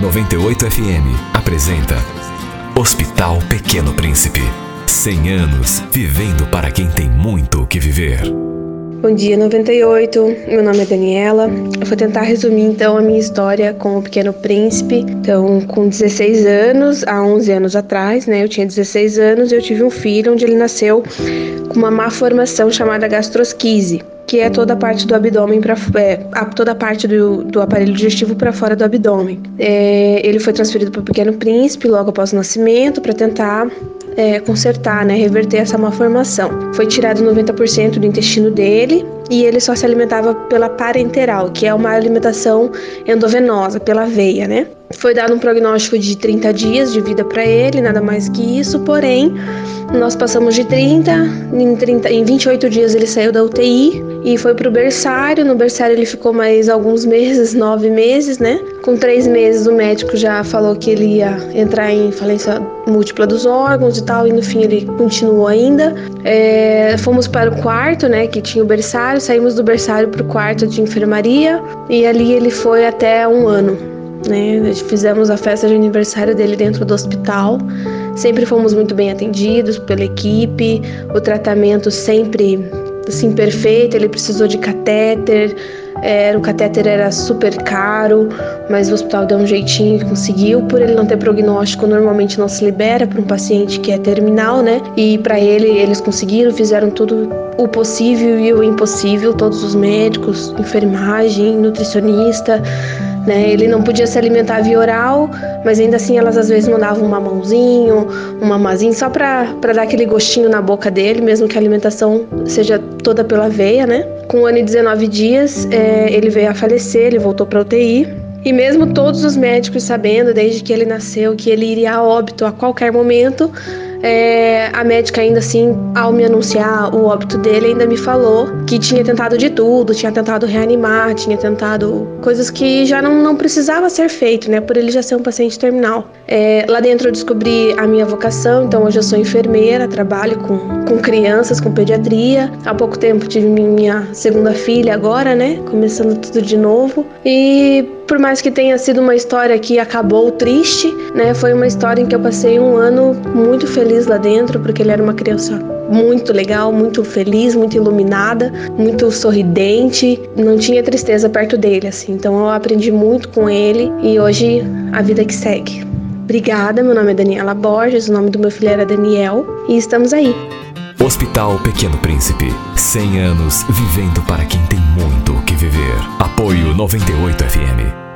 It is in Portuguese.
98 FM apresenta Hospital Pequeno Príncipe. 100 anos vivendo para quem tem muito o que viver. Bom dia 98, meu nome é Daniela. Eu vou tentar resumir então a minha história com o Pequeno Príncipe. Então, com 16 anos, há 11 anos atrás, né, eu tinha 16 anos, eu tive um filho onde ele nasceu com uma má formação chamada gastrosquise que é toda a parte do abdômen para é, toda a parte do, do aparelho digestivo para fora do abdômen. É, ele foi transferido para o Pequeno Príncipe logo após o nascimento para tentar é, consertar, né, reverter essa malformação. Foi tirado 90% do intestino dele e ele só se alimentava pela parenteral, que é uma alimentação endovenosa, pela veia, né? Foi dado um prognóstico de 30 dias de vida para ele, nada mais que isso, porém, nós passamos de 30, em, 30, em 28 dias ele saiu da UTI e foi para o berçário. No berçário ele ficou mais alguns meses, nove meses, né? Com três meses o médico já falou que ele ia entrar em falência múltipla dos órgãos e tal, e no fim ele continuou ainda. É, fomos para o quarto, né, que tinha o berçário, saímos do berçário para o quarto de enfermaria e ali ele foi até um ano. Né? Fizemos a festa de aniversário dele dentro do hospital. Sempre fomos muito bem atendidos pela equipe, o tratamento sempre assim perfeito. Ele precisou de catéter, era, o catéter era super caro, mas o hospital deu um jeitinho e conseguiu. Por ele não ter prognóstico, normalmente não se libera para um paciente que é terminal, né? E para ele, eles conseguiram, fizeram tudo o possível e o impossível, todos os médicos, enfermagem, nutricionista né? Ele não podia se alimentar via oral, mas ainda assim elas às vezes mandavam um mamãozinho, um mamazinho, só para dar aquele gostinho na boca dele, mesmo que a alimentação seja toda pela veia, né? Com um ano e 19 dias, é, ele veio a falecer, ele voltou para UTI. E mesmo todos os médicos sabendo, desde que ele nasceu, que ele iria a óbito a qualquer momento, é, a médica ainda assim, ao me anunciar o óbito dele, ainda me falou que tinha tentado de tudo, tinha tentado reanimar, tinha tentado coisas que já não, não precisava ser feito, né? Por ele já ser um paciente terminal. É, lá dentro eu descobri a minha vocação, então hoje eu sou enfermeira, trabalho com, com crianças, com pediatria. Há pouco tempo tive minha segunda filha agora, né? Começando tudo de novo. E por mais que tenha sido uma história que acabou triste, né? Foi uma história em que eu passei um ano muito feliz lá dentro, porque ele era uma criança muito legal, muito feliz, muito iluminada, muito sorridente, não tinha tristeza perto dele, assim. Então eu aprendi muito com ele e hoje a vida que segue. Obrigada, meu nome é Daniela Borges, o nome do meu filho era Daniel e estamos aí. Hospital Pequeno Príncipe. 100 anos vivendo para quem tem muito o. Apoio 98 FM.